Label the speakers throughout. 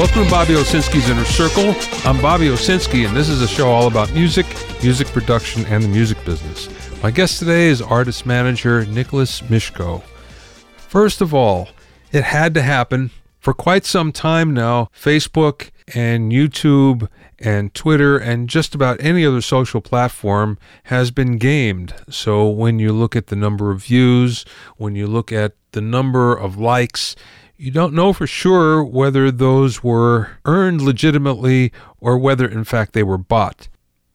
Speaker 1: Welcome to Bobby Owsinski's Inner Circle. I'm Bobby Owsinski, and this is a show all about music, music production, and the music business. My guest today is artist manager Nicholas Mishko. First of all, it had to happen. For quite some time now, Facebook and YouTube and Twitter and just about any other social platform has been gamed. So when you look at the number of views, when you look at the number of likes, you don't know for sure whether those were earned legitimately or whether, in fact, they were bought.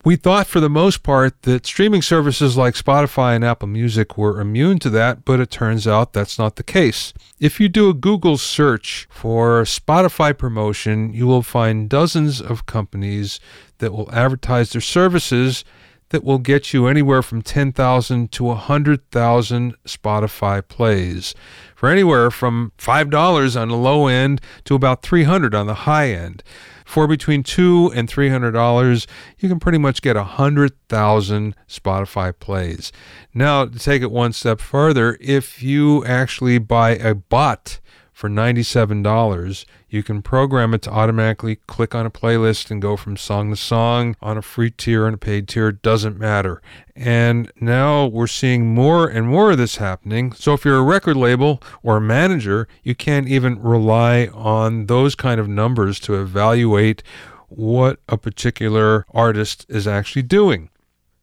Speaker 1: We thought for the most part that streaming services like Spotify and Apple Music were immune to that, but it turns out that's not the case. If you do a Google search for Spotify promotion, you will find dozens of companies that will advertise their services that will get you anywhere from 10,000 to 100,000 Spotify plays for anywhere from $5 on the low end to about 300 on the high end. For between two and three hundred dollars, you can pretty much get a hundred thousand Spotify plays. Now, to take it one step further, if you actually buy a bot for $97. You can program it to automatically click on a playlist and go from song to song on a free tier and a paid tier. it Doesn't matter. And now we're seeing more and more of this happening. So if you're a record label or a manager, you can't even rely on those kind of numbers to evaluate what a particular artist is actually doing.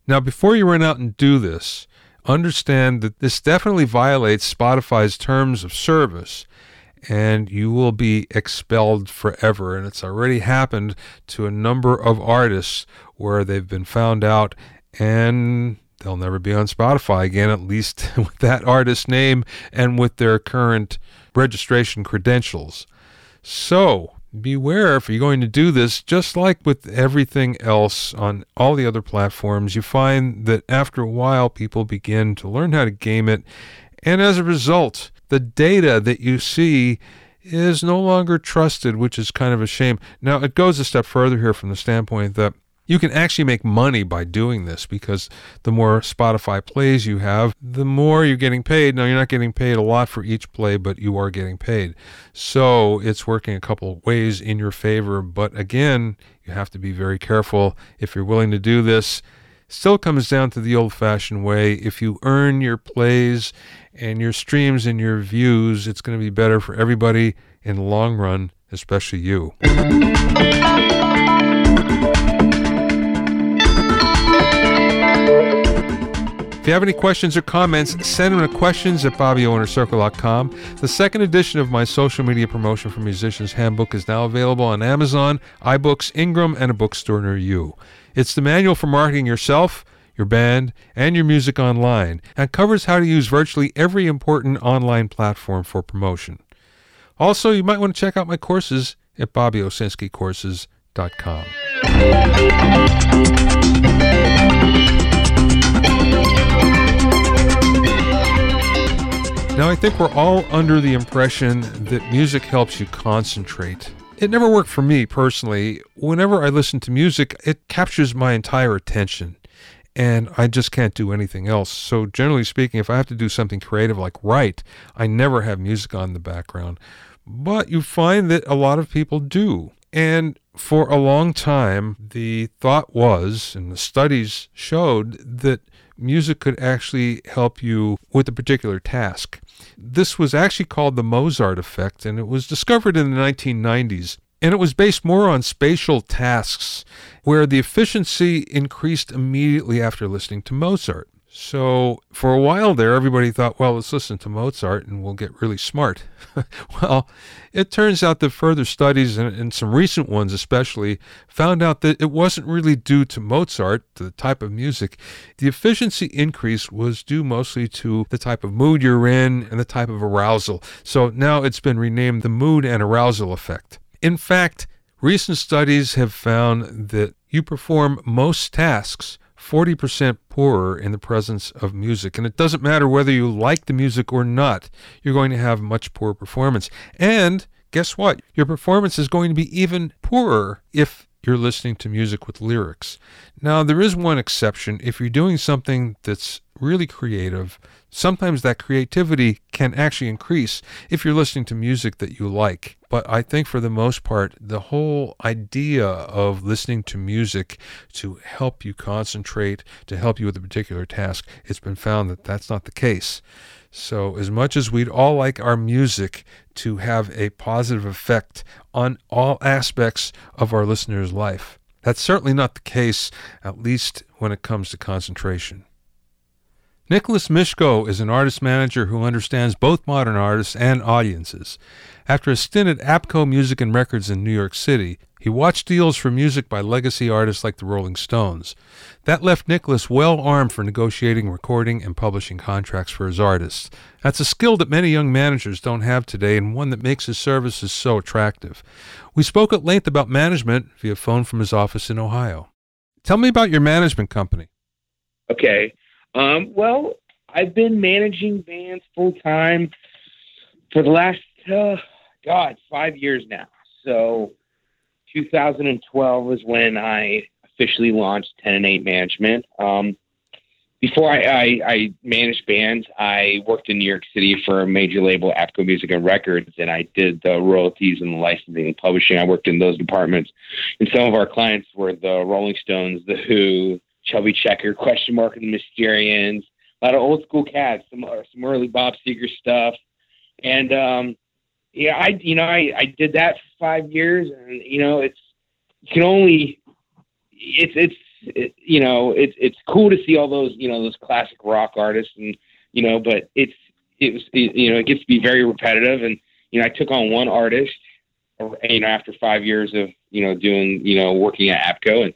Speaker 1: Now, before you run out and do this, understand that this definitely violates Spotify's terms of service and you will be expelled forever. And it's already happened to a number of artists where they've been found out and they'll never be on Spotify again, at least with that artist name and with their current registration credentials. So, beware if you're going to do this, just like with everything else on all the other platforms, you find that after a while people begin to learn how to game it. And as a result, the data that you see is no longer trusted, which is kind of a shame. Now, it goes a step further here from the standpoint that you can actually make money by doing this because the more Spotify plays you have, the more you're getting paid. Now, you're not getting paid a lot for each play, but you are getting paid. So it's working a couple ways in your favor. But again, you have to be very careful if you're willing to do this. Still comes down to the old fashioned way. If you earn your plays and your streams and your views, it's going to be better for everybody in the long run, especially you. If you have any questions or comments, send them to questions at BobbyOInnerCircle.com. The second edition of my social media promotion for musicians handbook is now available on Amazon, iBooks, Ingram, and a bookstore near you. It's the manual for marketing yourself your band, and your music online, and covers how to use virtually every important online platform for promotion. Also, you might want to check out my courses at BobbyOwsinskiCourses.com. Now, I think we're all under the impression that music helps you concentrate. It never worked for me personally. Whenever I listen to music, it captures my entire attention and I just can't do anything else. So, generally speaking, if I have to do something creative like write, I never have music on in the background. But you find that a lot of people do. And for a long time, the thought was, and the studies showed, that music could actually help you with a particular task. This was actually called the Mozart effect, and it was discovered in the 1990s. And it was based more on spatial tasks where the efficiency increased immediately after listening to Mozart. So for a while there, everybody thought, well, let's listen to Mozart and we'll get really smart. well, it turns out that further studies, and, and, some recent ones especially, found out that it wasn't really due to Mozart, to the type of music. The efficiency increase was due mostly to the type of mood you're in and the type of arousal. So now it's been renamed the mood and arousal effect. In fact, recent studies have found that you perform most tasks 40% poorer in the presence of music. And it doesn't matter whether you like the music or not, you're going to have much poorer performance. And guess what? Your performance is going to be even poorer if you're listening to music with lyrics. Now, there is one exception. If you're doing something that's really creative, sometimes that creativity can actually increase if you're listening to music that you like. But I think for the most part, the whole idea of listening to music to help you concentrate, to help you with a particular task, it's been found that that's not the case. So, as much as we'd all like our music to have a positive effect on all aspects of our listener's life, that's certainly not the case, at least when it comes to concentration. Nicholas Mishko is an artist manager who understands both modern artists and audiences. After a stint at ABKCO Music and Records in New York City, he watched deals for music by legacy artists like the Rolling Stones. That left Nicholas well armed for negotiating, recording, and publishing contracts for his artists. That's a skill that many young managers don't have today and one that makes his services so attractive. We spoke at length about management via phone from his office in Ohio. Tell me about your management company.
Speaker 2: Okay. Um, well, I've been managing bands full time for the last, uh, God, five years now. So 2012 was when I officially launched 10 and 8 Management. Um, before I, I, I, managed bands, I worked in New York City for a major label, ABKCO Music and Records, and I did the royalties and the licensing and publishing. I worked in those departments. And some of our clients were the Rolling Stones, The Who, Chubby Checker, Question Mark, and the Mysterians, a lot of old school cats, some, some early Bob Seger stuff. And um, yeah, I you know I I did that for five years, and you know it's you can only it's it's it, you know it's it's cool to see all those you know those classic rock artists and you know but it's it was it, you know it gets to be very repetitive and you know I took on one artist you know after five years of you know doing you know working at ABKCO and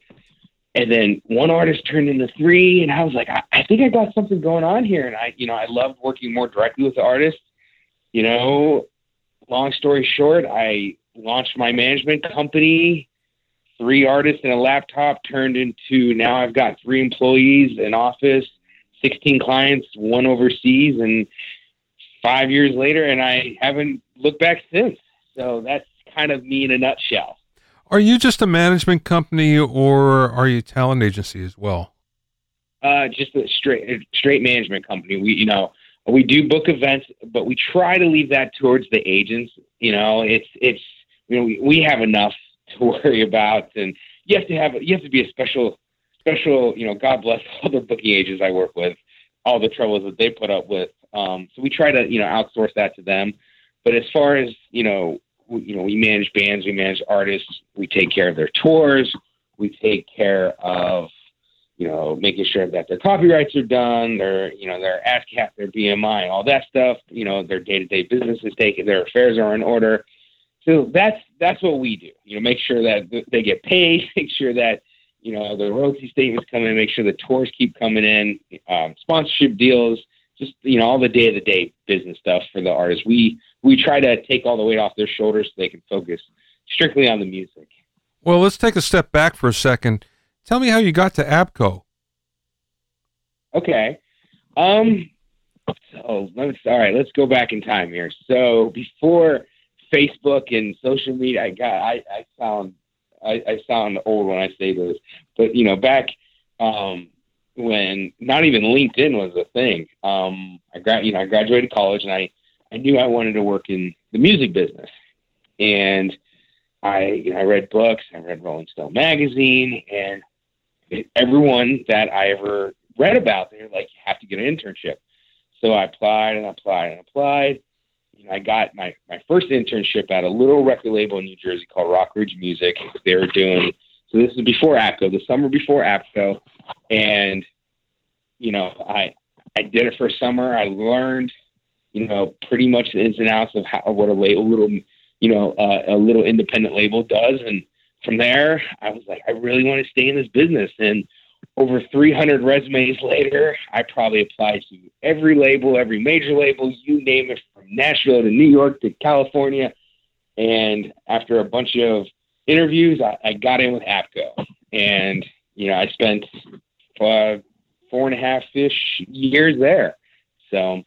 Speaker 2: and then one artist turned into three and I was like I, I think I got something going on here and I you know I loved working more directly with the artists you know long story short, I launched my management company. Three artists and a laptop turned into now I've got three employees, an office, 16 clients, one overseas, and five years later, and I haven't looked back since. So that's kind of me in a nutshell.
Speaker 1: Are you just a management company, or are you a talent agency as well?
Speaker 2: Uh, just a straight straight management company. We, you know, we do book events, but we try to leave that towards the agents. You know, it's it's you know we, we have enough to worry about, and you have to have you have to be a special special. You know, God bless all the booking agents I work with, all the troubles that they put up with. Um, so we try to you know outsource that to them. But as far as you know, you know, we manage bands, we manage artists, we take care of their tours, we take care of you know, making sure that their copyrights are done, their, you know, their ASCAP, their BMI, all that stuff, you know, their day-to-day business is taken, their affairs are in order. So that's, that's what we do, you know, make sure that they get paid, make sure that, you know, the royalty statements come in, make sure the tours keep coming in, um, sponsorship deals, just, you know, all the day to day business stuff for the artists. We, we try to take all the weight off their shoulders so they can focus strictly on the music.
Speaker 1: Well, let's take a step back for a second Tell me how you got to ABKCO.
Speaker 2: Okay. Um. So let's all right. Let's go back in time here. So before Facebook and social media, I got I, I sound I, I sound old when I say this, but you know back um, when not even LinkedIn was a thing. Um, I gra- you know I graduated college and I I knew I wanted to work in the music business, and I you know I read books, I read Rolling Stone magazine, and everyone that I ever read about, they're like, you have to get an internship. So I applied and applied and applied. You know, I got my, my first internship at a little record label in New Jersey called Rock Ridge Music. They were doing, so this is before ABKCO, the summer before ABKCO. And, you know, I, I did it for a summer. I learned, you know, pretty much the ins and outs of how, what a label, little, you know, uh, a little independent label does. And, from there, I was like, I really want to stay in this business. And over 300 resumes later, I probably applied to every label, every major label, you name it, from Nashville to New York to California. And after a bunch of interviews, I, I got in with ABKCO. And, you know, I spent uh, four and a half ish years there. So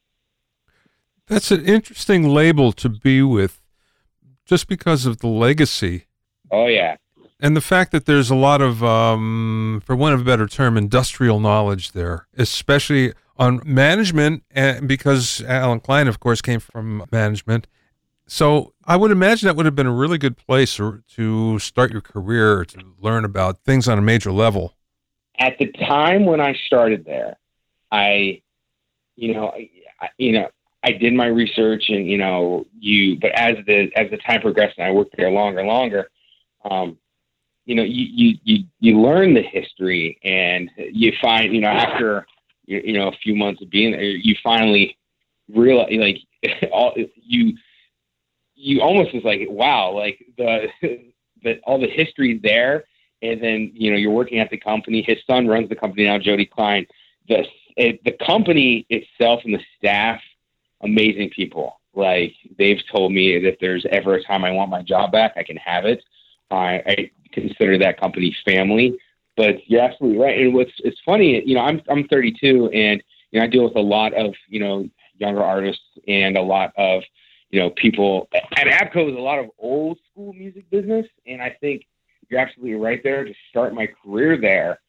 Speaker 1: that's an interesting label to be with just because of the legacy
Speaker 2: Oh yeah.
Speaker 1: And the fact that there's a lot of, um, for want of a better term, industrial knowledge there, especially on management, and because Allen Klein, of course, came from management. So I would imagine that would have been a really good place to start your career to learn about things on a major level.
Speaker 2: At the time when I started there, I, you know, I, you know, I did my research and you know you, but as the as the time progressed and I worked there longer and longer, um, you know, you, you you you learn the history and you find you know after you, know a few months of being there, you finally realize like all you you almost is like wow like the the all the history there. And then you know you're working at the company. His son runs the company now jody klein. The it, the company itself and the staff amazing people. Like they've told me that if there's ever a time i want my job back i can have it. I, I consider that company family. But you're absolutely right. And what's it's funny you know i'm i'm 32 and you know i deal with a lot of you know younger artists and a lot of you know people at ABKCO is a lot of old school music business, and I think you're absolutely right there to start my career there,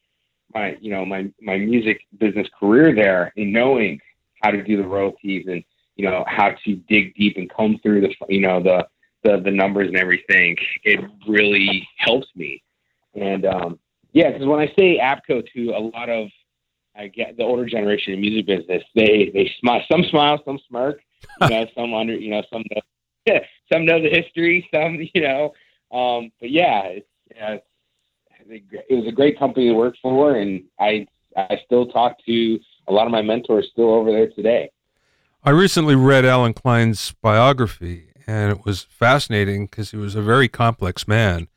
Speaker 2: my you know my my music business career there, and knowing how to do the royalties and you know how to dig deep and comb through the you know the the, the numbers and everything. It really helps me, and um, yeah, because when I say ABKCO to a lot of I get the older generation in music business. They they smile. Some smile, some smirk. You know, some under. You know, some know, some know the history. Some you know. Um, but yeah, it's, it's, it was a great company to work for, and I I still talk to a lot of my mentors still over there today.
Speaker 1: I recently read Allen Klein's biography, and it was fascinating because he was a very complex man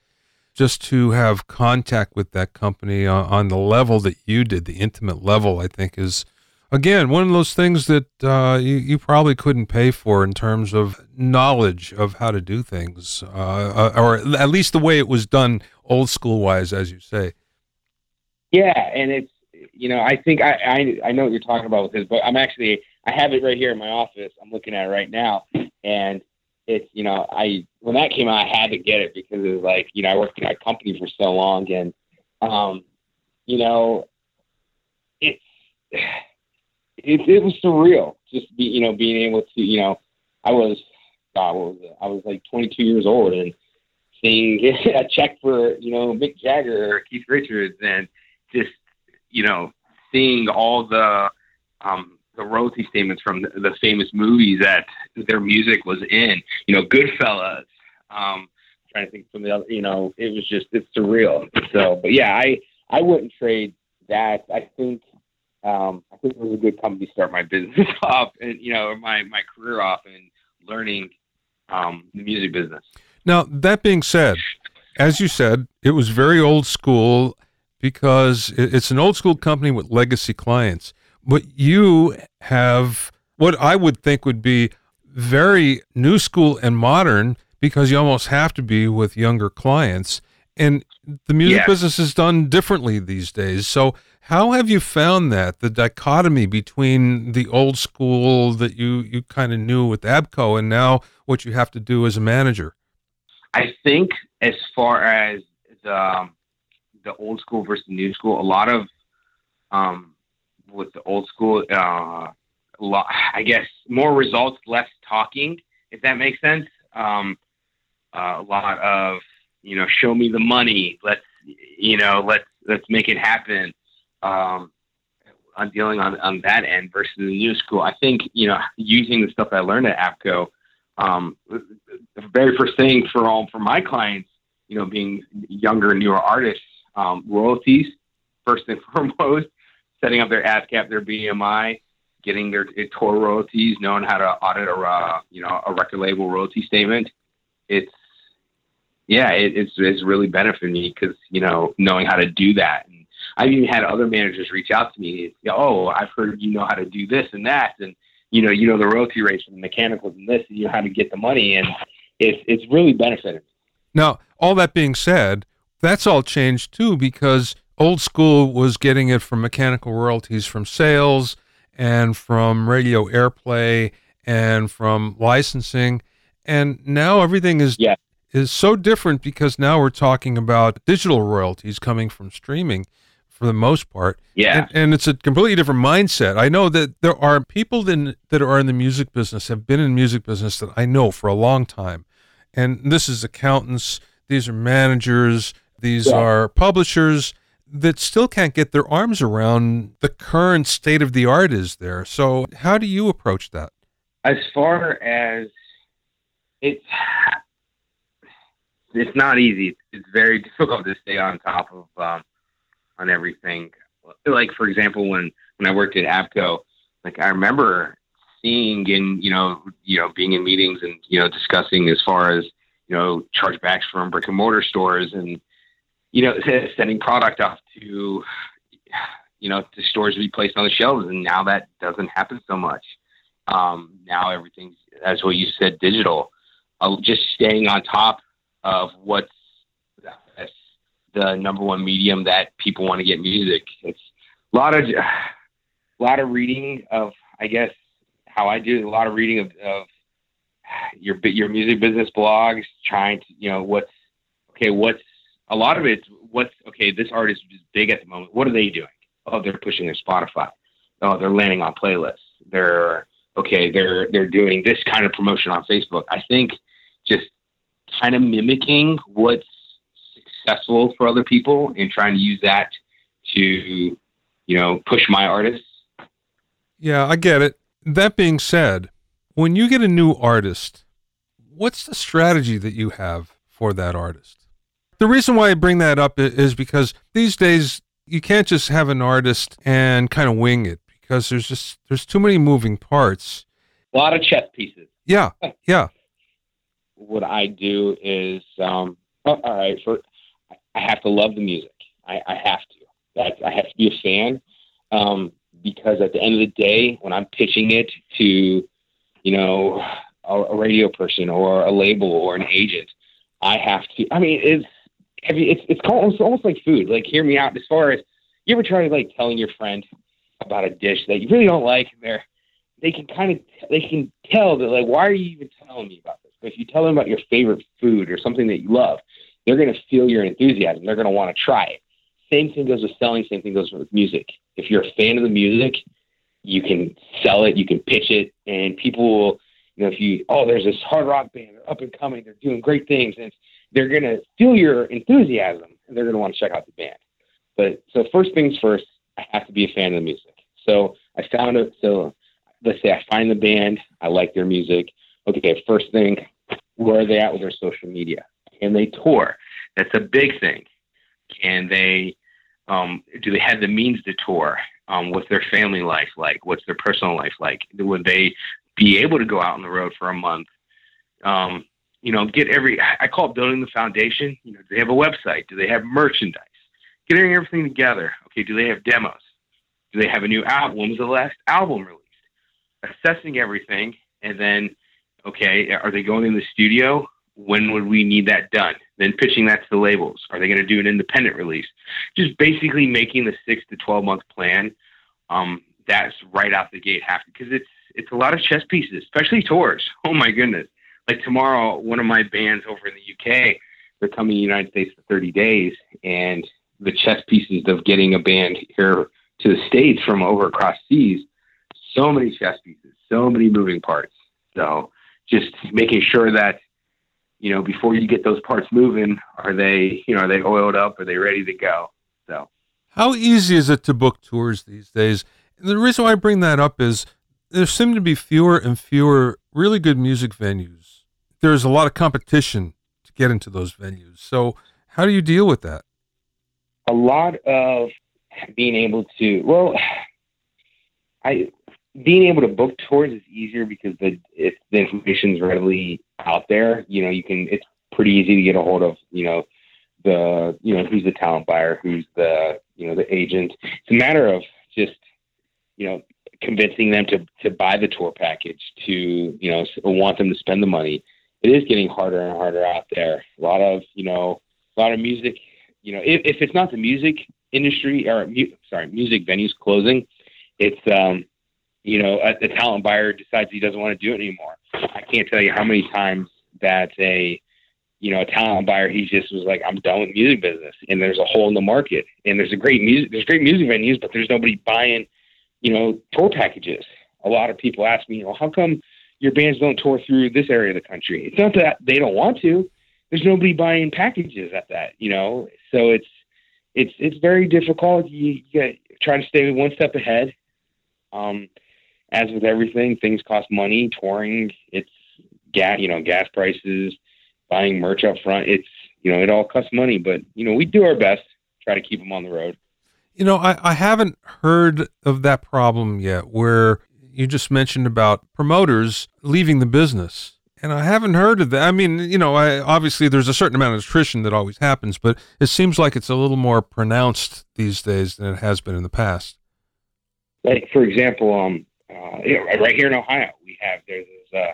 Speaker 1: just to have contact with that company on, on, the level that you did, the intimate level, I think is again one of those things that uh, you, you probably couldn't pay for in terms of knowledge of how to do things, uh, uh or at least the way it was done, old school wise, as you say.
Speaker 2: Yeah, and it's you know I think I I, I know what you're talking about with this, but I'm actually I have it right here in my office. I'm looking at it right now, and it's you know I when that came out I had to get it because it was like you know I worked in that company for so long and um you know it's it, it was surreal just be you know being able to you know I was God, what was it? I was like 22 years old and seeing a check for you know Mick Jagger or Keith Richards and just you know seeing all the um the royalty statements from the, the famous movies that their music was in. You know, Goodfellas. Um, trying to think from the other. You know, it was just it's surreal. So, but yeah, I I wouldn't trade that. I think um, I think it was a good company to start my business off and you know my my career off and learning um, the music business.
Speaker 1: Now that being said, as you said, it was very old school because it's an old school company with legacy clients. But you have what I would think would be very new school and modern because you almost have to be with younger clients. And the music yeah. business is done differently these days. So, how have you found that the dichotomy between the old school that you, you kind of knew with ABKCO and now what you have to do as a manager?
Speaker 2: I think as far as the the old school versus the new school, a lot of um, with the old school. Uh, lot, I guess more results, less talking, if that makes sense. Um, uh, a lot of you know, show me the money. Let's you know, let's let's make it happen. Um, I'm dealing on on that end versus the new school. I think you know, using the stuff I learned at ABKCO. Um, the very first thing for all for my clients, you know, being younger, newer artists, um, royalties first and foremost setting up their ASCAP, their BMI, getting their tour royalties, knowing how to audit a uh, you know a record label royalty statement. It's yeah, it, it's it's really benefited me because you know knowing how to do that. And I've even had other managers reach out to me. Oh, I've heard you know how to do this and that, and you know you know the royalty rates and the mechanicals and this, and you know how to get the money, and it's it's really benefited.
Speaker 1: Now, all that being said, that's all changed too because old school was getting it from mechanical royalties from sales and from radio airplay and from licensing and now everything is
Speaker 2: yeah.
Speaker 1: Is so different because now we're talking about digital royalties coming from streaming for the most part.
Speaker 2: Yeah.
Speaker 1: And, and, it's a completely different mindset. I know that there are people in, that are in the music business, have been in music business that I know for a long time. And this is accountants, these are managers, these yeah. are publishers that still can't get their arms around the current state of the art is there. So how do you approach that?
Speaker 2: As far as it's it's not easy. It's very difficult to stay on top of um, on everything. Like for example, when when I worked at ABKCO, like I remember seeing in you know you know being in meetings and you know discussing as far as you know chargebacks from brick and mortar stores and you know sending product off to you know to stores to be placed on the shelves and now that doesn't happen so much. Um, now everything's as what you said digital. Uh, just staying on top of what's the number one medium that people want to get music. It's a lot of a lot of reading of I guess how I do a lot of reading of, of your your music business blogs, trying to you know what's okay, what's a lot of it's what's okay. This artist is big at the moment. What are they doing? Oh, they're pushing their Spotify. Oh, they're landing on playlists. They're okay. They're they're doing this kind of promotion on Facebook. I think just kind of mimicking what's successful for other people and trying to use that to, you know, push my artists.
Speaker 1: Yeah, I get it. That being said, when you get a new artist, what's the strategy that you have for that artist? The reason why I bring that up is because these days you can't just have an artist and kind of wing it because there's just there's too many moving parts.
Speaker 2: A lot of chess pieces.
Speaker 1: Yeah, yeah
Speaker 2: what I do is, um, oh, all right, for I have to love the music. I, I have to. That's, I have to be a fan um, because at the end of the day, when I'm pitching it to, you know, a, a radio person or a label or an agent, I have to. I mean, it's it's it's almost almost like food. Like, hear me out. As far as you ever try like telling your friend about a dish that you really don't like, and they're they can kind of they can tell that like, why are you even telling me about if you tell them about your favorite food or something that you love, they're going to feel your enthusiasm. They're going to want to try it. Same thing goes with selling. Same thing goes with music. If you're a fan of the music, you can sell it, you can pitch it, and people will, you know, if you, oh, there's this hard rock band, they're up and coming, they're doing great things, and they're going to feel your enthusiasm, and they're going to want to check out the band. But so first things first, I have to be a fan of the music. So I found it. So let's say I find the band, I like their music. Okay, first thing, where are they at with their social media? Can they tour? That's a big thing. Can they? Um, do they have the means to tour? Um, what's their family life like? What's their personal life like? Would they be able to go out on the road for a month? Um, you know, get every. I call it building the foundation. You know, do they have a website? Do they have merchandise? Getting everything together. Okay, do they have demos? Do they have a new album? When was the last album released? Assessing everything, and then okay, are they going in the studio? When would we need that done? Then pitching that to the labels. Are they going to do an independent release? Just basically making the six to 12 month plan. Um, that's right out the gate half because it's, it's a lot of chess pieces, especially tours. Oh my goodness. Like tomorrow, one of my bands over in the UK, they're coming to the United States for 30 days and the chess pieces of getting a band here to the States from over across seas, so many chess pieces, so many moving parts. So just making sure that you know before you get those parts moving, are they you know are they oiled up? Are they ready to go? So,
Speaker 1: how easy is it to book tours these days? And the reason why I bring that up is there seem to be fewer and fewer really good music venues. There's a lot of competition to get into those venues. So, how do you deal with that?
Speaker 2: A lot of being able to well I being able to book tours is easier because the if the information is readily out there. You know, you can. It's pretty easy to get a hold of. You know, the you know who's the talent buyer, who's the you know the agent. It's a matter of just you know convincing them to to buy the tour package, to you know want them to spend the money. It is getting harder and harder out there. A lot of you know a lot of music. You know, if, if it's not the music industry or mu- sorry music venues closing, it's um you know, a, the talent buyer decides he doesn't want to do it anymore. I can't tell you how many times that a, you know, a talent buyer, he just was like, I'm done with music business. And there's a hole in the market. And there's a great music, there's great music venues, but there's nobody buying, you know, tour packages. A lot of people ask me, well, how come your bands don't tour through this area of the country? It's not that they don't want to. There's nobody buying packages at that, you know. So it's it's it's very difficult. You, you try to stay one step ahead. Um, as with everything, things cost money. Touring, it's gas, you know, gas prices, buying merch up front. It's you know, it all costs money, but you know, we do our best try to keep them on the road.
Speaker 1: You know, I, I haven't heard of that problem yet where you just mentioned about promoters leaving the business. And I haven't heard of that. I mean, you know, I, obviously there's a certain amount of attrition that always happens, but it seems like it's a little more pronounced these days than it has been in the past.
Speaker 2: Like, for example, um, uh, right here in Ohio, we have there's this, uh,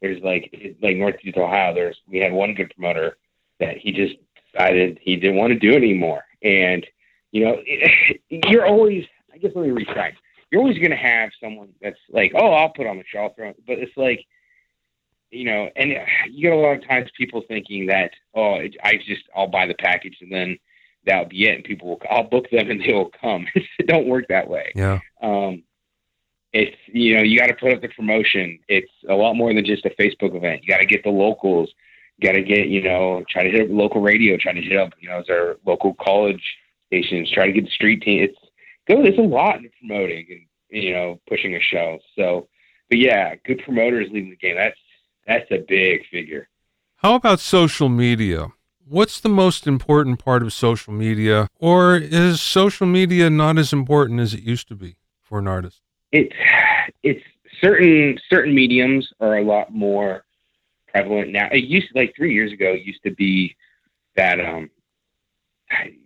Speaker 2: there's like like Northeast Ohio. There's we had one good promoter that he just decided he didn't want to do it anymore, and you know, you're always I guess let me retract. You're always going to have someone that's like, oh, I'll put on the show, but it's like you know, and you get a lot of times people thinking that, oh, I just I'll buy the package and then that'll be it, and people will I'll book them and they'll come. it don't work that way.
Speaker 1: Yeah.
Speaker 2: Um, it's you know you got to put up the promotion. It's a lot more than just a Facebook event. You got to get the locals. Got to get you know try to hit up local radio. Try to hit up you know our local college stations. Try to get the street team. It's there's a lot in promoting and you know pushing a show. So, but yeah, good promoters leading the game. That's that's a big figure.
Speaker 1: How about social media? What's the most important part of social media, or is social media not as important as it used to be for an artist?
Speaker 2: It's it's certain certain mediums are a lot more prevalent now. It used to, like three years ago. It used to be that um,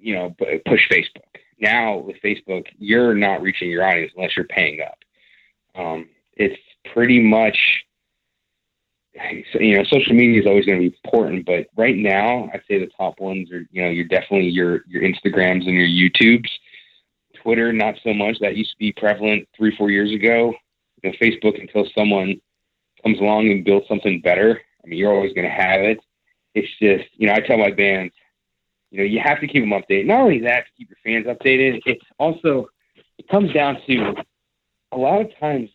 Speaker 2: you know push Facebook. Now with Facebook, you're not reaching your audience unless you're paying up. Um, it's pretty much you know, social media is always going to be important, but right now, I'd say the top ones are, you know, you're definitely your your Instagrams and your YouTubes. Twitter, not so much. That used to be prevalent three, four years ago. You know, Facebook, until someone comes along and builds something better, I mean, you're always going to have it. It's just, you know, I tell my bands, you know, you have to keep them updated. Not only that, to keep your fans updated, it's also, it comes down to a lot of times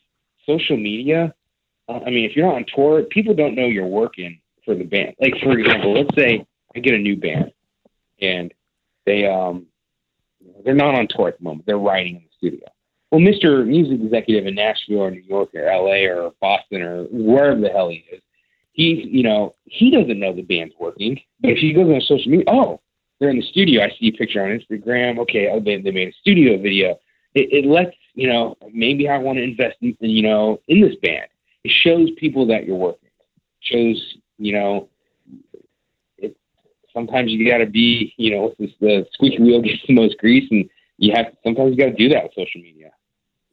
Speaker 2: social media uh, I mean, if you're not on tour, people don't know you're working for the band. Like for example, let's say I get a new band and they um they're not on tour at the moment. They're writing in the studio. Well, Mr. Music Executive in Nashville or New York or LA or Boston or wherever the hell he is, he, you know he doesn't know the band's working. But if he goes on social media, oh, they're in the studio. I see a picture on Instagram. Okay, oh, they, they made a studio video. It, it lets you know maybe I want to invest in you know in this band it shows people that you're working. It shows, you know, sometimes you got to be, you know, this, the squeaky wheel gets the most grease, and you have sometimes you got to do that with social media.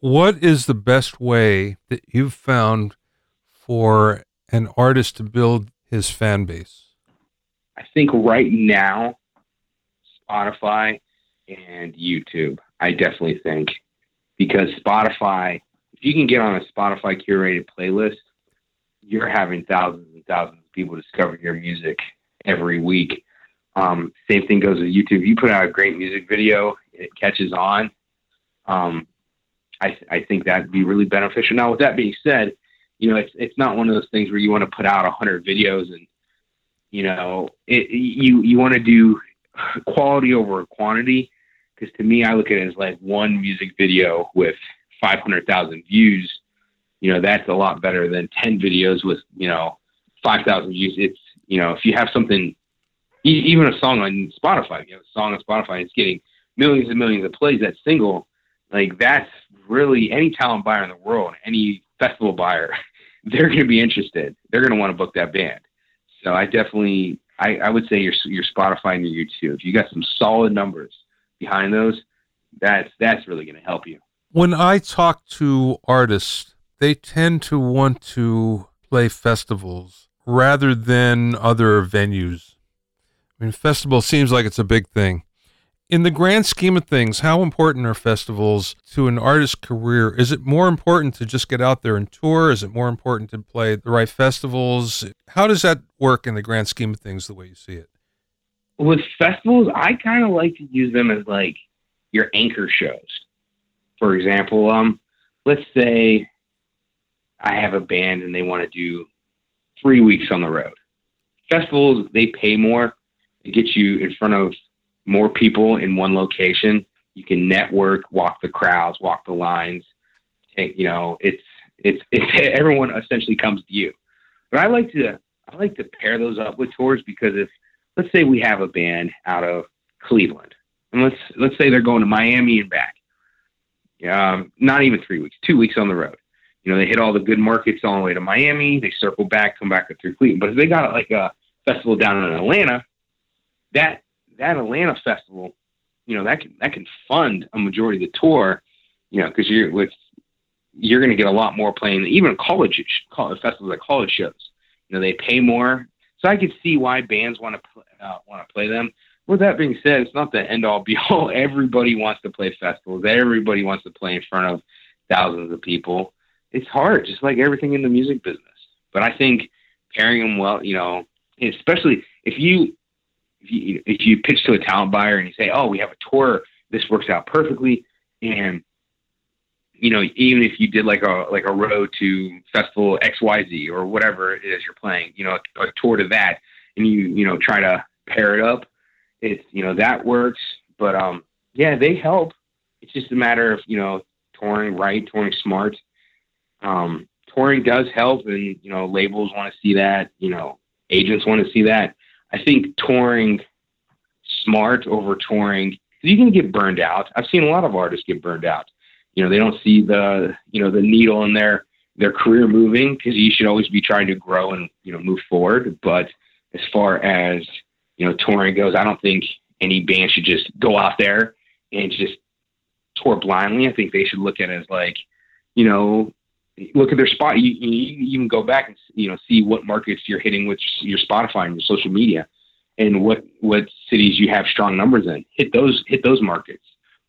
Speaker 1: What is the best way that you've found for an artist to build his fan base?
Speaker 2: I think right now, Spotify and YouTube. I definitely think because Spotify if you can get on a Spotify curated playlist, you're having thousands and thousands of people discover your music every week. Um, same thing goes with YouTube. You put out a great music video, it catches on. Um, I, I think that'd be really beneficial. Now, with that being said, you know, it's it's not one of those things where you want to put out a hundred videos and you know, it, you you want to do quality over quantity. Because to me, I look at it as like one music video with 500,000 views, you know, that's a lot better than 10 videos with, you know, 5,000 views. It's, you know, if you have something, even a song on Spotify, you know, a song on Spotify, it's getting millions and millions of plays, that single, like that's really any talent buyer in the world, any festival buyer, they're going to be interested. They're going to want to book that band. So I definitely, I, I would say your your Spotify and your YouTube. If you got some solid numbers behind those, that's that's really going to help you.
Speaker 1: When I talk to artists, they tend to want to play festivals rather than other venues. I mean, festival seems like it's a big thing. In the grand scheme of things, how important are festivals to an artist's career? Is it more important to just get out there and tour? Is it more important to play the right festivals? How does that work in the grand scheme of things, the way you see it?
Speaker 2: With festivals, I kind of like to use them as like your anchor shows. For example, um, let's say I have a band and they want to do three weeks on the road. Festivals, they pay more. It gets you in front of more people in one location. You can network, walk the crowds, walk the lines. you know, it's, it's it's everyone essentially comes to you. But I like to I like to pair those up with tours because if let's say we have a band out of Cleveland and let's let's say they're going to Miami and back. Um, not even three weeks, two weeks on the road. You know, they hit all the good markets all the way to Miami. They circle back, come back through Cleveland. But if they got like a festival down in Atlanta, that that Atlanta festival, you know, that can that can fund a majority of the tour. You know, because you're with you're going to get a lot more playing even college, college festivals like college shows. You know, they pay more, so I could see why bands want to uh, want to play them. With that being said, it's not the end all be all. Everybody wants to play festivals. Everybody wants to play in front of thousands of people. It's hard, just like everything in the music business. But I think pairing them well, you know, especially if you if you if you pitch to a talent buyer and you say, "Oh, we have a tour. This works out perfectly," and you know, even if you did like a like a road to festival X Y Z or whatever it is you're playing, you know, a, a tour to that, and you you know try to pair it up, it's you know that works. But um, yeah, they help. It's just a matter of you know touring right, touring smart. Um, touring does help, and you know labels want to see that. You know, agents want to see that. I think touring smart over touring you can get burned out. I've seen a lot of artists get burned out. You know, they don't see the you know the needle in their their career moving because you should always be trying to grow and you know move forward. But as far as you know touring goes, I don't think any band should just go out there and just tour blindly. I think they should look at it as like, you know, look at their spot. You, you, you can go back and you know see what markets you're hitting with your Spotify and your social media, and what what cities you have strong numbers in. Hit those hit those markets.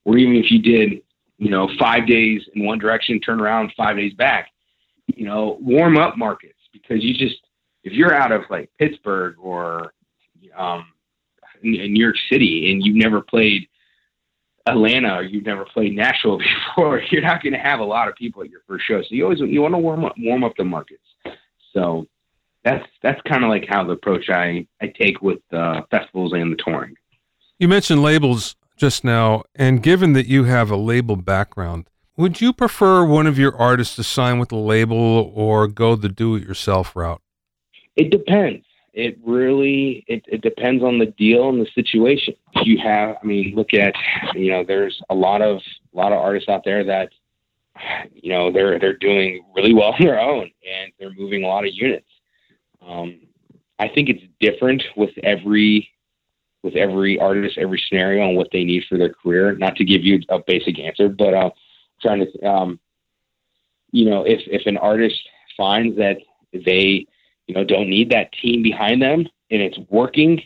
Speaker 2: Or even if you did, you know, five days in one direction, turn around five days back. You know, warm up markets because you just if you're out of like Pittsburgh or um, in, in New York City and you've never played Atlanta or you've never played Nashville before, you're not going to have a lot of people at your first show. So you always you want to warm up warm up the markets. So that's that's kind of like how the approach I I take with uh, festivals and the touring.
Speaker 1: You mentioned labels just now, and given that you have a label background, would you prefer one of your artists to sign with a label or go the do-it-yourself route?
Speaker 2: It depends it really it, it depends on the deal and the situation. You have, I mean, look at you know, there's a lot of a lot of artists out there that you know they're they're doing really well on their own and they're moving a lot of units. Um, I think it's different with every with every artist, every scenario, and what they need for their career. Not to give you a basic answer, but uh, trying to, um, you know, if if an artist finds that they you know, don't need that team behind them and it's working,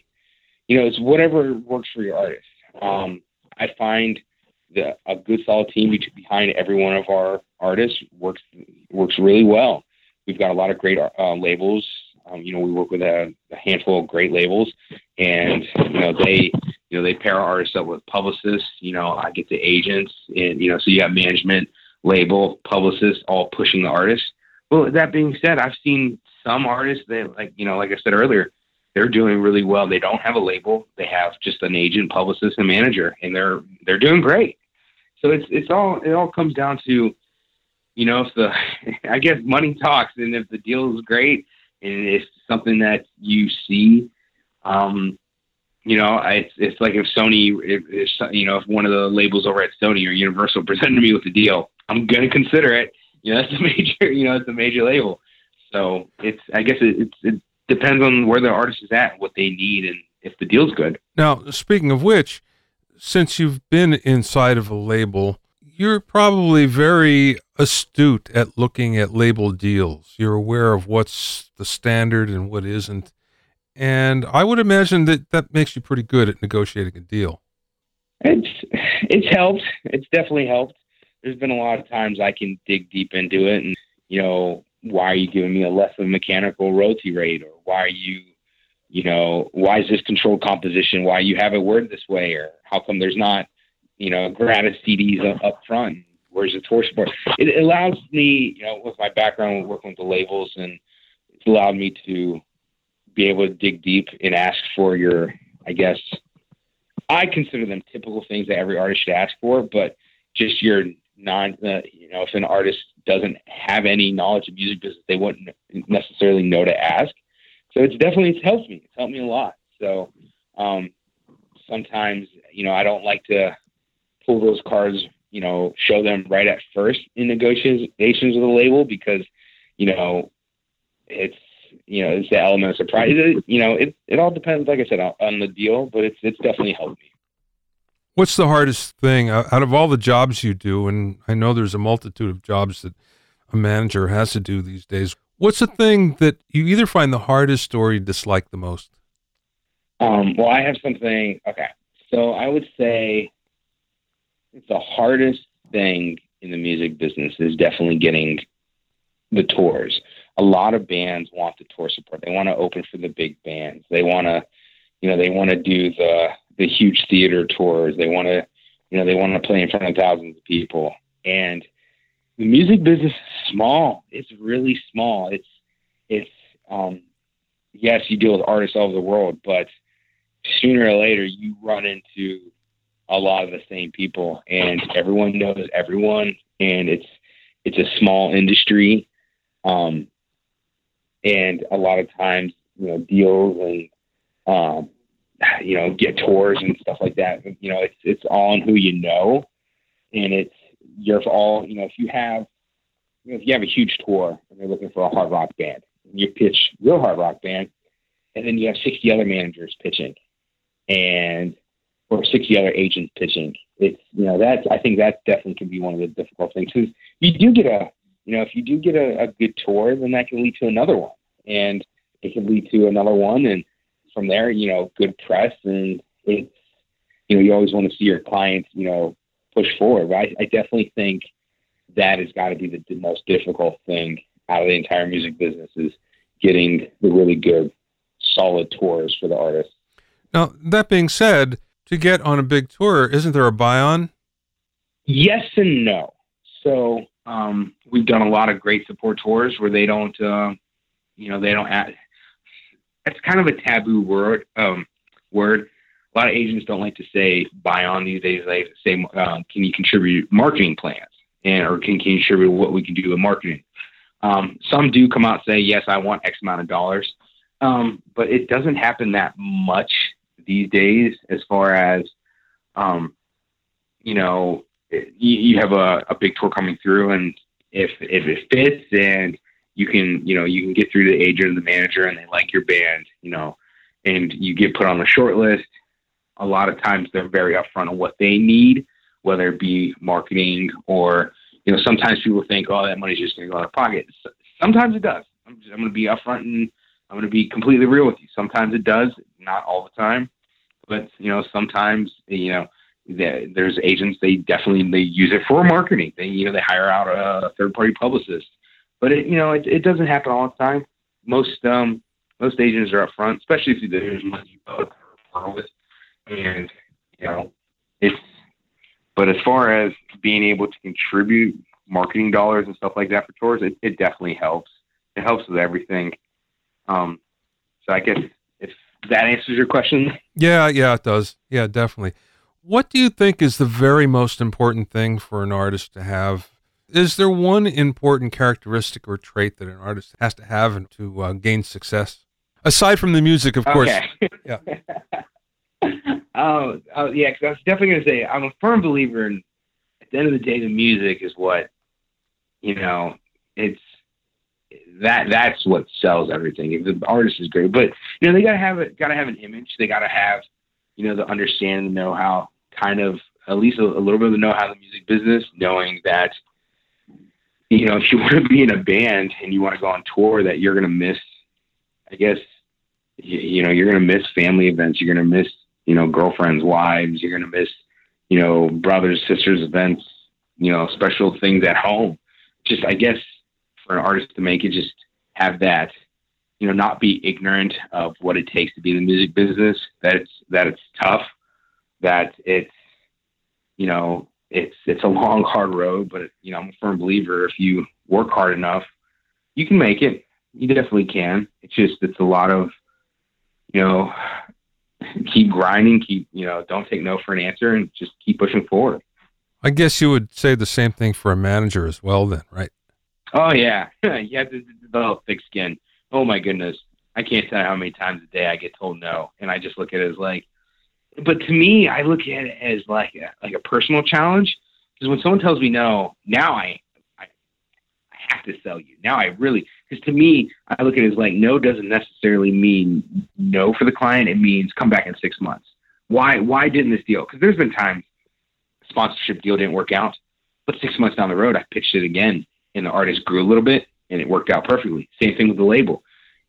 Speaker 2: you know, it's whatever works for your artist. Um, I find that a good solid team behind every one of our artists works works really well. We've got a lot of great uh, labels. Um, you know, we work with a, a, handful of great labels, and you know they you know they pair artists up with publicists. You know, I get the agents, and you know, so you have management, label, publicists, all pushing the artist. Well, that being said, I've seen some artists that like you know like I said earlier, they're doing really well. They don't have a label. They have just an agent, publicist, and manager, and they're they're doing great. So it's it's all it all comes down to, you know, if the I guess money talks, and if the deal is great and it's something that you see, um, you know, it's it's like if Sony, if, if you know, if one of the labels over at Sony or Universal presented me with a deal, I'm gonna consider it. You know, that's a major, you know, it's a major label. So it's I guess it, it depends on where the artist is at, what they need, and if the deal's good.
Speaker 1: Now, speaking of which, since you've been inside of a label, you're probably very astute at looking at label deals. You're aware of what's the standard and what isn't. And I would imagine that that makes you pretty good at negotiating a deal.
Speaker 2: It's it's helped. It's definitely helped. There's been a lot of times I can dig deep into it, and you know, why are you giving me a less of a mechanical royalty rate, or why are you, you know, why is this controlled composition? Why you have it worded this way, or how come there's not, you know, gratis CDs up, up front? Where's the tour support? It allows me, you know, with my background working with the labels, and it's allowed me to be able to dig deep and ask for your, I guess, I consider them typical things that every artist should ask for, but just your non, uh, you know, if an artist doesn't have any knowledge of music business, they wouldn't necessarily know to ask. So it's definitely it's helped me. It's helped me a lot. So um, sometimes, you know, I don't like to pull those cards, you know, show them right at first in negotiations with the label because, you know, it's you know, it's the element of surprise. You know, it it all depends, like I said, on the deal, but it's it's definitely helped me.
Speaker 1: What's the hardest thing out of all the jobs you do? And I know there's a multitude of jobs that a manager has to do these days. What's the thing that you either find the hardest or you dislike the most?
Speaker 2: Um, well, I have something. Okay, so I would say the hardest thing in the music business is definitely getting the tours a lot of bands want the tour support. They want to open for the big bands. They want to, you know, they want to do the the huge theater tours. They want to, you know, they want to play in front of thousands of people. And the music business is small. It's really small. It's it's um yes, you deal with artists all over the world, but sooner or later you run into a lot of the same people and everyone knows everyone and it's it's a small industry um, and a lot of times, you know, deals and um, you know, get tours and stuff like that. You know, it's it's all on who you know, and it's you're all you know. If you have you know, if you have a huge tour and they're looking for a hard rock band, and you pitch your hard rock band, and then you have 60 other managers pitching, and or 60 other agents pitching. It's you know that's I think that definitely can be one of the difficult things because you do get a you know, if you do get a, a good tour, then that can lead to another one, and it can lead to another one, and from there, you know, good press, and it's you know, you always want to see your clients, you know, push forward. But I, I definitely think that has got to be the, the most difficult thing out of the entire music business is getting the really good, solid tours for the artists.
Speaker 1: Now, that being said, to get on a big tour, isn't there a buy on?
Speaker 2: Yes and no. So um, we've done a lot of great support tours where they don't, uh, you know, they don't add. It's kind of a taboo word. Um, word. A lot of agents don't like to say buy on these days. They say, um, can you contribute marketing plans and or can, can you contribute what we can do with marketing? Um, some do come out and say, yes, I want X amount of dollars. Um, but it doesn't happen that much these days as far as, um, you know, you, you have a, a big tour coming through, and if if it fits and you can you know you can get through the agent and the manager and they like your band, you know, and you get put on the short list. A lot of times they're very upfront on what they need, whether it be marketing or you know sometimes people think oh that money's just going to go out of pocket. Sometimes it does. I'm, I'm going to be upfront and I'm going to be completely real with you. Sometimes it does, not all the time, but you know sometimes you know there's agents they definitely they use it for marketing. They you know they hire out a third party publicist, but it you know it, it doesn't happen all the time. Most um most agents are upfront, especially if there's money with, and you know it's. But as far as being able to contribute marketing dollars and stuff like that for tours, it, it definitely helps. It helps with everything. Um, so I guess if that answers your question.
Speaker 1: Yeah, yeah, it does. Yeah, definitely. What do you think is the very most important thing for an artist to have? Is there one important characteristic or trait that an artist has to have to uh, gain success? Aside from the music, of course.
Speaker 2: Okay. Yeah. oh, oh, yeah. Because I was definitely going to say I'm a firm believer in. At the end of the day, the music is what you know. It's that that's what sells everything. The artist is great, but you know they gotta have it. Gotta have an image. They gotta have you know the understanding, the know how kind of at least a, a little bit of the know how the music business, knowing that you know if you want to be in a band and you want to go on tour, that you're going to miss. I guess you, you know you're going to miss family events. You're going to miss you know girlfriends, wives. You're going to miss you know, brothers, sisters events, you know, special things at home. Just, I guess, for an artist to make it, just have that, you know, not be ignorant of what it takes to be in the music business. That it's that it's tough. That it's, you know, it's it's a long, hard road. But you know, I'm a firm believer. If you work hard enough, you can make it. You definitely can. It's just it's a lot of, you know, keep grinding, keep you know, don't take no for an answer, and just keep pushing forward.
Speaker 1: I guess you would say the same thing for a manager as well, then, right?
Speaker 2: Oh yeah, you have to develop thick skin. Oh my goodness, I can't tell you how many times a day I get told no, and I just look at it as like. But to me, I look at it as like a, like a personal challenge because when someone tells me no, now I, I I have to sell you. Now I really because to me, I look at it as like no doesn't necessarily mean no for the client. It means come back in six months. Why why didn't this deal? Because there's been times sponsorship deal didn't work out, but six months down the road, I pitched it again, and the artist grew a little bit, and it worked out perfectly. Same thing with the label.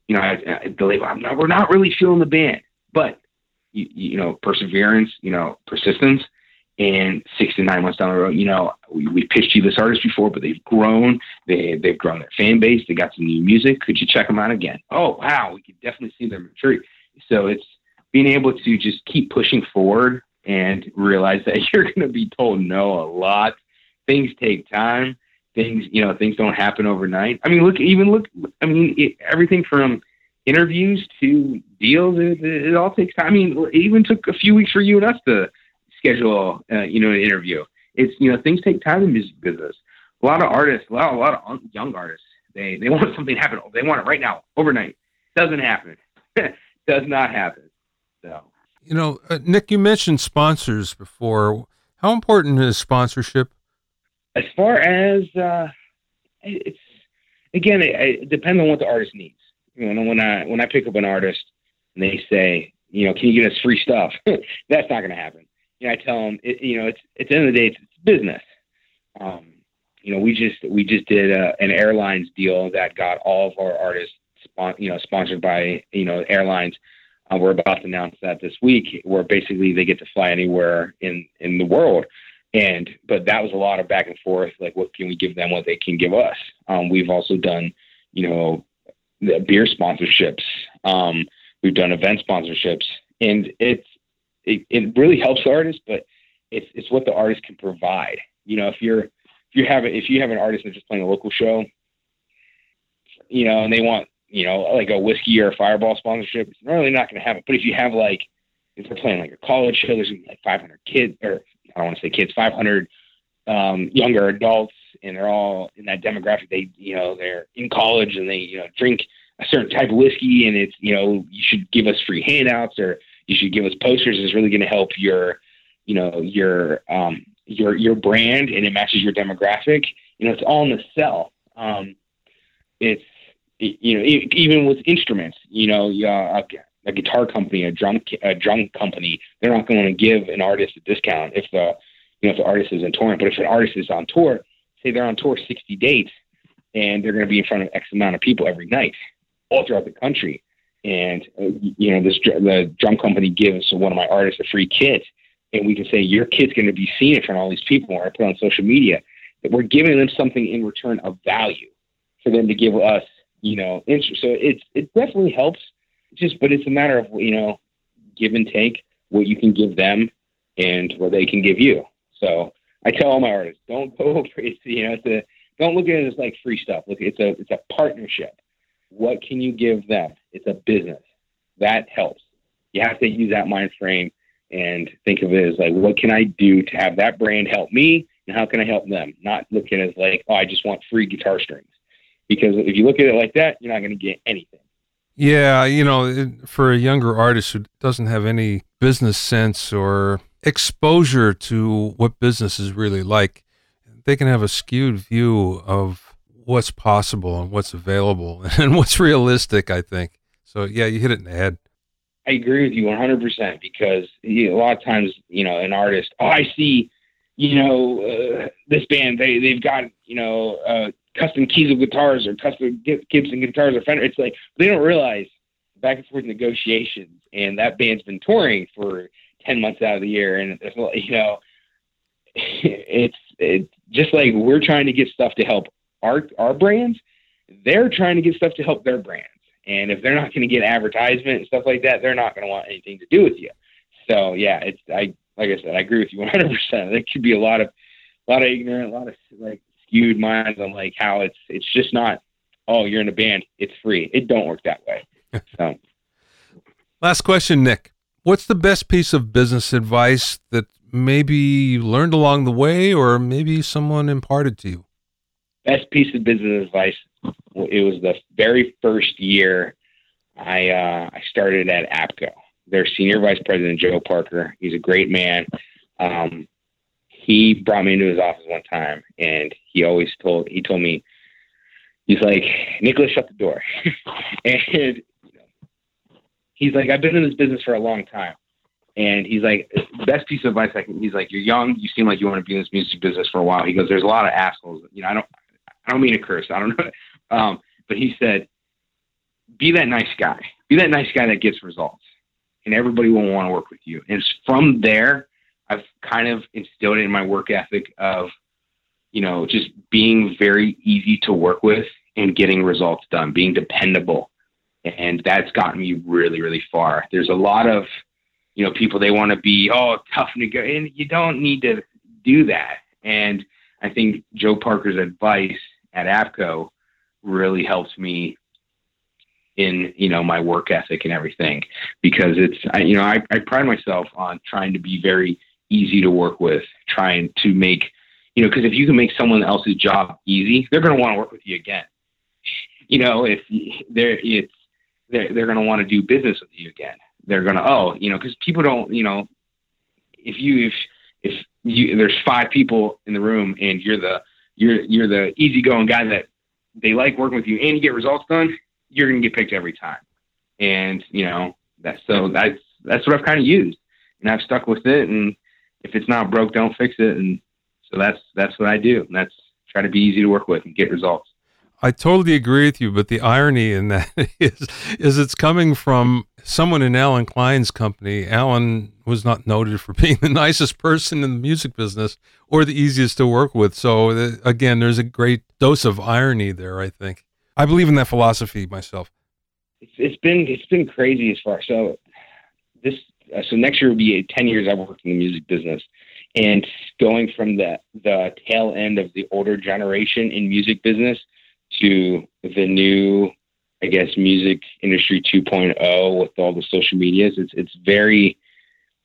Speaker 2: You know, I, I, the label. I'm not, we're not really feeling the band, but you, you know, perseverance, you know, persistence and six to nine months down the road, you know, we, we pitched you this artist before, but they've grown. They they've grown their fan base. They got some new music. Could you check them out again? Oh wow, we could definitely see their maturity. So it's being able to just keep pushing forward and realize that you're going to be told no a lot. Things take time. Things you know things don't happen overnight. I mean, look even look. I mean, it, everything from interviews to deals, it, it, all takes time. I mean, it even took a few weeks for you and us to schedule, uh, you know, an interview. It's you know things take time in music business. A lot of artists, a lot, a lot of young artists, they they want something to happen. They want it right now, overnight. Doesn't happen. Does not happen. So
Speaker 1: you know, uh, Nick, you mentioned sponsors before. How important is sponsorship?
Speaker 2: As far as uh, it's again, it, it depends on what the artist needs. You know, when I when I pick up an artist and they say, you know, can you get us free stuff? That's not going to happen you know, I tell them, it, you know, it's at the end of the day, it's, it's business. Um, you know, we just we just did a, an airlines deal that got all of our artists, spon- you know, sponsored by you know airlines. Uh, we're about to announce that this week, where basically they get to fly anywhere in in the world. And but that was a lot of back and forth. Like, what can we give them? What they can give us? Um, we've also done, you know, beer sponsorships. Um, we've done event sponsorships, and it's it, it really helps the artist, but it's it's what the artist can provide. You know, if you're if you have a, if you have an artist that's just playing a local show, you know, and they want you know like a whiskey or a Fireball sponsorship, it's really not going to happen. But if you have like if they're playing like a college show, there's like 500 kids or I don't want to say kids, 500 um, younger adults, and they're all in that demographic. They you know they're in college and they you know drink a certain type of whiskey, and it's you know you should give us free handouts or you should give us posters is really going to help your, you know, your um, your your brand and it matches your demographic. You know, it's all in the cell. Um, it's you know even with instruments, you know, uh, a, guitar company, a drum a drum company, they're not going to give an artist a discount if the you know if the artist isn't touring. But if an artist is on tour, say they're on tour 60 dates and they're going to be in front of X amount of people every night all throughout the country and uh, you know this the drum company gives one of my artists a free kit, and we can say your kit's going to be seen in front of all these people, or I put on social media that we're giving them something in return of value for them to give us, you know, interest. So it's it definitely helps. just but it's a matter of you know give and take what you can give them and what they can give you. So I tell all my artists, don't go crazy. You know, it's a, don't look at it as like free stuff. Look, it's a it's a partnership. What can you give them? It's a business. That helps. You have to use that mind frame and think of it as like, what can I do to have that brand help me and how can I help them? Not looking it as like, oh, I just want free guitar strings. Because if you look at it like that, you're not going to get anything.
Speaker 1: Yeah, you know, for a younger artist who doesn't have any business sense or exposure to what business is really like, they can have a skewed view of what's possible and what's available and what's realistic, I think. So, yeah, you hit it in the head.
Speaker 2: I agree with you 100% because a lot of times, you know, an artist, oh, I see, you know, uh, this band, they, they've got, you know, uh, custom Kiesel guitars or custom Gibson guitars or Fender. It's like they don't realize back and forth negotiations, and that band's been touring for 10 months out of the year. And, you know, it's it's just like we're trying to get stuff to help our our brands. They're trying to get stuff to help their brands. And if they're not going to get advertisement and stuff like that, they're not going to want anything to do with you. So yeah, it's I like I said, I agree with you 100. percent There could be a lot of a lot of ignorant, a lot of like skewed minds on like how it's it's just not. Oh, you're in a band, it's free. It don't work that way. So.
Speaker 1: Last question, Nick. What's the best piece of business advice that maybe you learned along the way, or maybe someone imparted to you?
Speaker 2: Best piece of business advice. It was the very first year I uh, I started at ABKCO. Their senior vice president, Joe Parker. He's a great man. Um, he brought me into his office one time, and he always told he told me he's like Nicholas, shut the door, and he's like I've been in this business for a long time. And he's like, best piece of advice I can. He's like, you're young. You seem like you want to be in this music business for a while. He goes, there's a lot of assholes. You know, I don't, I don't mean to curse. I don't know. Um, but he said, be that nice guy. Be that nice guy that gets results, and everybody will want to work with you. And from there, I've kind of instilled in my work ethic of, you know, just being very easy to work with and getting results done, being dependable. And that's gotten me really, really far. There's a lot of, you know, people they want to be, oh, tough go, and you don't need to do that. And I think Joe Parker's advice at ABKCO really helps me in you know my work ethic and everything because it's I, you know I, I pride myself on trying to be very easy to work with trying to make you know because if you can make someone else's job easy they're going to want to work with you again you know if they're it's they're, they're going to want to do business with you again they're going to oh you know because people don't you know if you if if you there's five people in the room and you're the you're you're the easygoing guy that they like working with you and you get results done, you're gonna get picked every time. And you know that's so that's that's what I've kind of used, and I've stuck with it. And if it's not broke, don't fix it. And so that's that's what I do. And that's try to be easy to work with and get results.
Speaker 1: I totally agree with you, but the irony in that is is it's coming from someone in Allen Klein's company. Allen was not noted for being the nicest person in the music business or the easiest to work with. So again, there's a great dose of irony there. I think I believe in that philosophy myself.
Speaker 2: It's, it's been it's been crazy as far so this uh, so next year will be 10 years I've worked in the music business and going from the the tail end of the older generation in music business to the new, I guess, music industry 2.0 with all the social medias. It's it's very,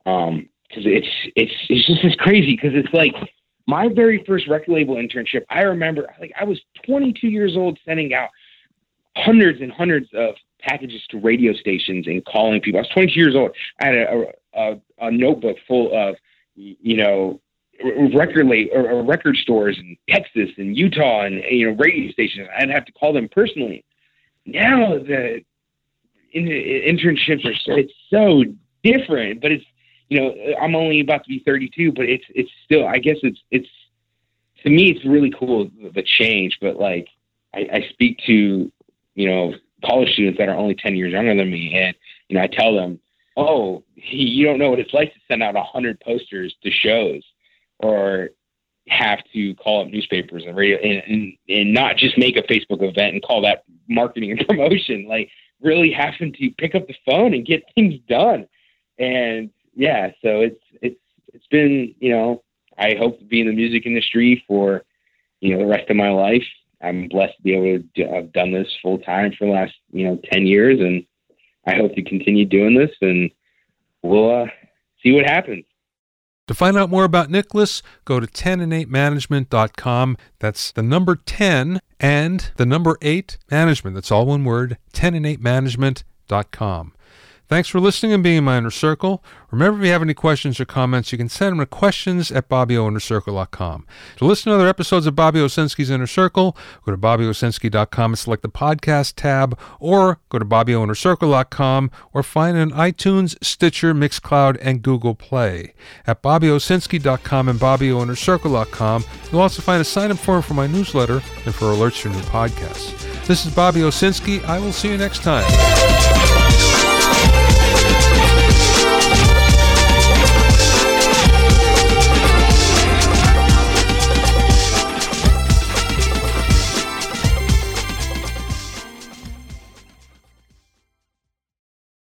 Speaker 2: um, because it's it's it's just as crazy because it's like my very first record label internship. I remember like I was 22 years old sending out hundreds and hundreds of packages to radio stations and calling people. I was 22 years old. I had a, a, a notebook full of, you know, record late or, record stores in Texas and Utah and you know radio stations. I'd have to call them personally. Now the in, internships are so, it's so different, but it's you know I'm only about to be 32, but it's it's still I guess it's it's to me it's really cool the change. But like I, I speak to you know college students that are only 10 years younger than me, and you know I tell them, oh, you don't know what it's like to send out a hundred posters to shows or have to call up newspapers and radio and, and, and not just make a Facebook event and call that marketing and promotion. Like really having to pick up the phone and get things done. And yeah, so it's it's it's been, you know, I hope to be in the music industry for, you know, the rest of my life. I'm blessed to be able to do, have done this full time for the last, you know, 10 years. And I hope to continue doing this and we'll uh, see what happens.
Speaker 1: To find out more about Nicholas, go to 10and8management.com. That's the number 10 and the number 8 management. That's all one word, 10and8management.com. Thanks for listening and being in my inner circle. Remember, if you have any questions or comments, you can send them to questions at BobbyOInnerCircle.com. To listen to other episodes of Bobby Owsinski's Inner Circle, go to BobbyOwsinski.com and select the podcast tab, or go to BobbyOInnerCircle.com or find it on iTunes, Stitcher, Mixcloud, and Google Play. At BobbyOwsinski.com and BobbyOInnerCircle.com, you'll also find a sign-up form for my newsletter and for alerts for new podcasts. This is Bobby Owsinski. I will see you next time.